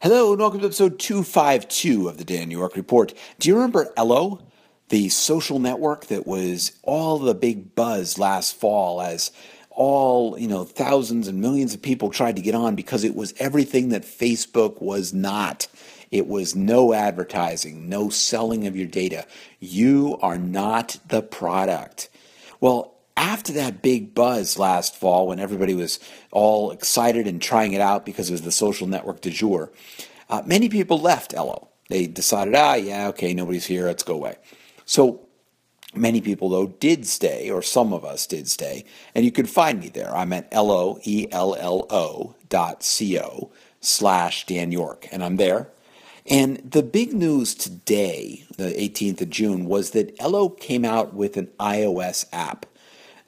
Hello and welcome to episode 252 of the Dan York Report. Do you remember Ello, the social network that was all the big buzz last fall as all, you know, thousands and millions of people tried to get on because it was everything that Facebook was not. It was no advertising, no selling of your data. You are not the product. Well, after that big buzz last fall when everybody was all excited and trying it out because it was the social network du jour, uh, many people left Ello. They decided, ah, yeah, okay, nobody's here, let's go away. So many people, though, did stay, or some of us did stay, and you can find me there. I'm at Ello, E-L-L-O dot C-O slash Dan York, and I'm there. And the big news today, the 18th of June, was that Ello came out with an iOS app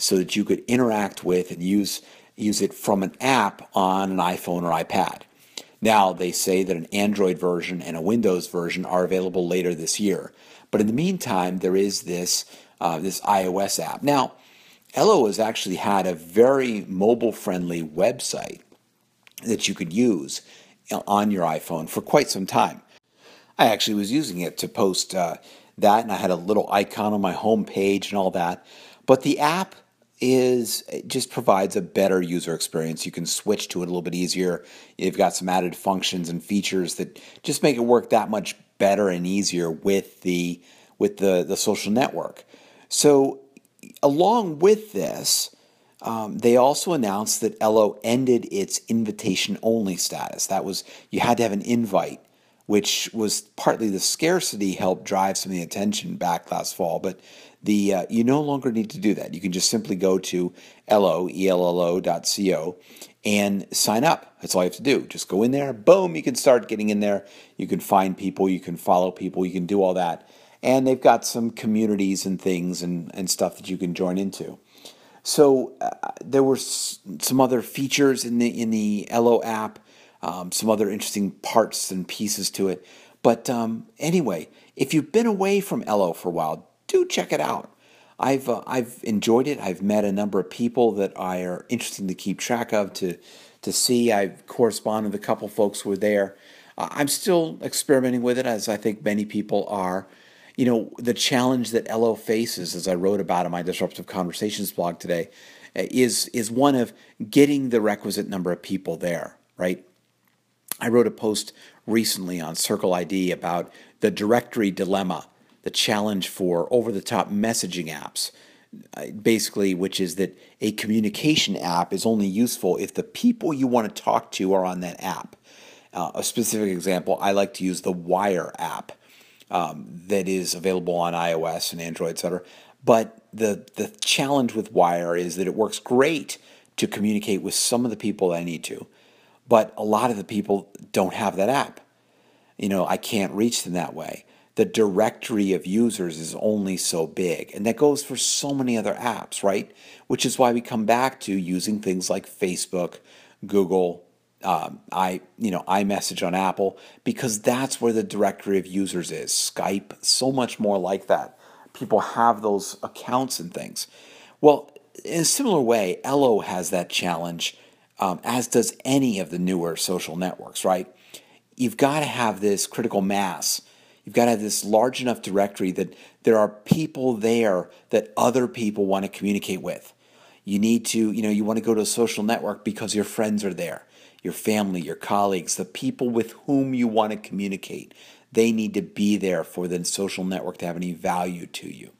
so that you could interact with and use use it from an app on an iPhone or iPad. Now they say that an Android version and a Windows version are available later this year, but in the meantime, there is this uh, this iOS app. Now, Ello has actually had a very mobile friendly website that you could use on your iPhone for quite some time. I actually was using it to post uh, that, and I had a little icon on my home page and all that. But the app is it just provides a better user experience. You can switch to it a little bit easier. You've got some added functions and features that just make it work that much better and easier with the with the, the social network. So along with this, um, they also announced that Ello ended its invitation only status. That was you had to have an invite, which was partly the scarcity helped drive some of the attention back last fall. But the uh, you no longer need to do that. You can just simply go to ello, E-L-L-O dot C-O and sign up. That's all you have to do. Just go in there, boom, you can start getting in there. You can find people, you can follow people, you can do all that. And they've got some communities and things and, and stuff that you can join into. So uh, there were s- some other features in the in the Ello app, um, some other interesting parts and pieces to it. But um, anyway, if you've been away from Ello for a while, do check it out. I've uh, I've enjoyed it. I've met a number of people that I are interesting to keep track of to to see. I've corresponded with a couple folks who were there. Uh, I'm still experimenting with it, as I think many people are. You know, the challenge that Ello faces, as I wrote about in my Disruptive Conversations blog today, uh, is is one of getting the requisite number of people there. Right. I wrote a post recently on Circle ID about the directory dilemma the challenge for over the top messaging apps, uh, basically, which is that a communication app is only useful if the people you want to talk to are on that app. Uh, a specific example, I like to use the Wire app um, that is available on iOS and Android, etc. But the the challenge with Wire is that it works great to communicate with some of the people I need to, but a lot of the people don't have that app. You know, I can't reach them that way the directory of users is only so big. And that goes for so many other apps, right? Which is why we come back to using things like Facebook, Google, um, I you know iMessage on Apple because that's where the directory of users is. Skype, so much more like that. People have those accounts and things. Well, in a similar way, Ello has that challenge, um, as does any of the newer social networks. Right? You've got to have this critical mass You've got to have this large enough directory that there are people there that other people want to communicate with. You need to, you know, you want to go to a social network because your friends are there, your family, your colleagues, the people with whom you want to communicate. They need to be there for the social network to have any value to you.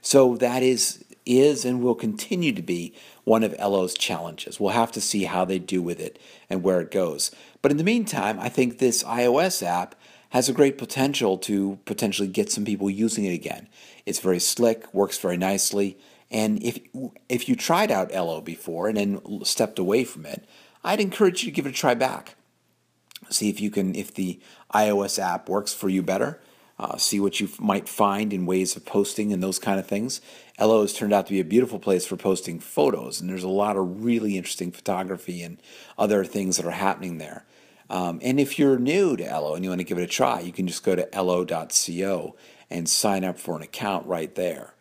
So that is is and will continue to be one of Ello's challenges. We'll have to see how they do with it and where it goes. But in the meantime, I think this iOS app has a great potential to potentially get some people using it again. It's very slick, works very nicely, and if if you tried out Ello before and then stepped away from it, I'd encourage you to give it a try back. See if you can if the iOS app works for you better. Uh, see what you might find in ways of posting and those kind of things. Ello has turned out to be a beautiful place for posting photos, and there's a lot of really interesting photography and other things that are happening there. Um, and if you're new to Ello and you want to give it a try, you can just go to ello.co and sign up for an account right there,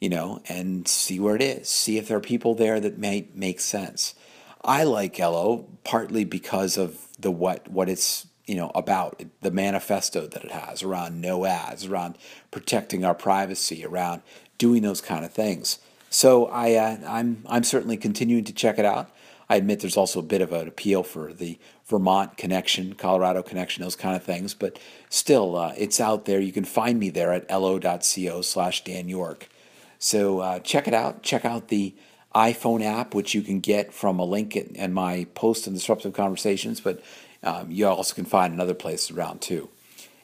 you know, and see where it is. See if there are people there that might make sense. I like Ello partly because of the what what it's you know, about the manifesto that it has around no ads, around protecting our privacy, around doing those kind of things. So I, uh, I'm, I'm certainly continuing to check it out. I admit there's also a bit of an appeal for the Vermont connection, Colorado connection, those kind of things, but still, uh, it's out there. You can find me there at ello.co slash Dan York. So uh, check it out. Check out the iPhone app, which you can get from a link in, my post in Disruptive Conversations, but um, you also can find in other places around too.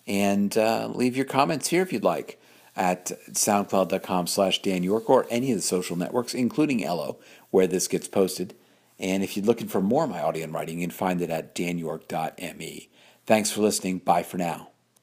And uh, leave your comments here if you'd like at soundcloud.com slash Dan York or any of the social networks, including Ello, where this gets posted. And if you're looking for more of my audio and writing, you can find it at danyork.me. Thanks for listening. Bye for now.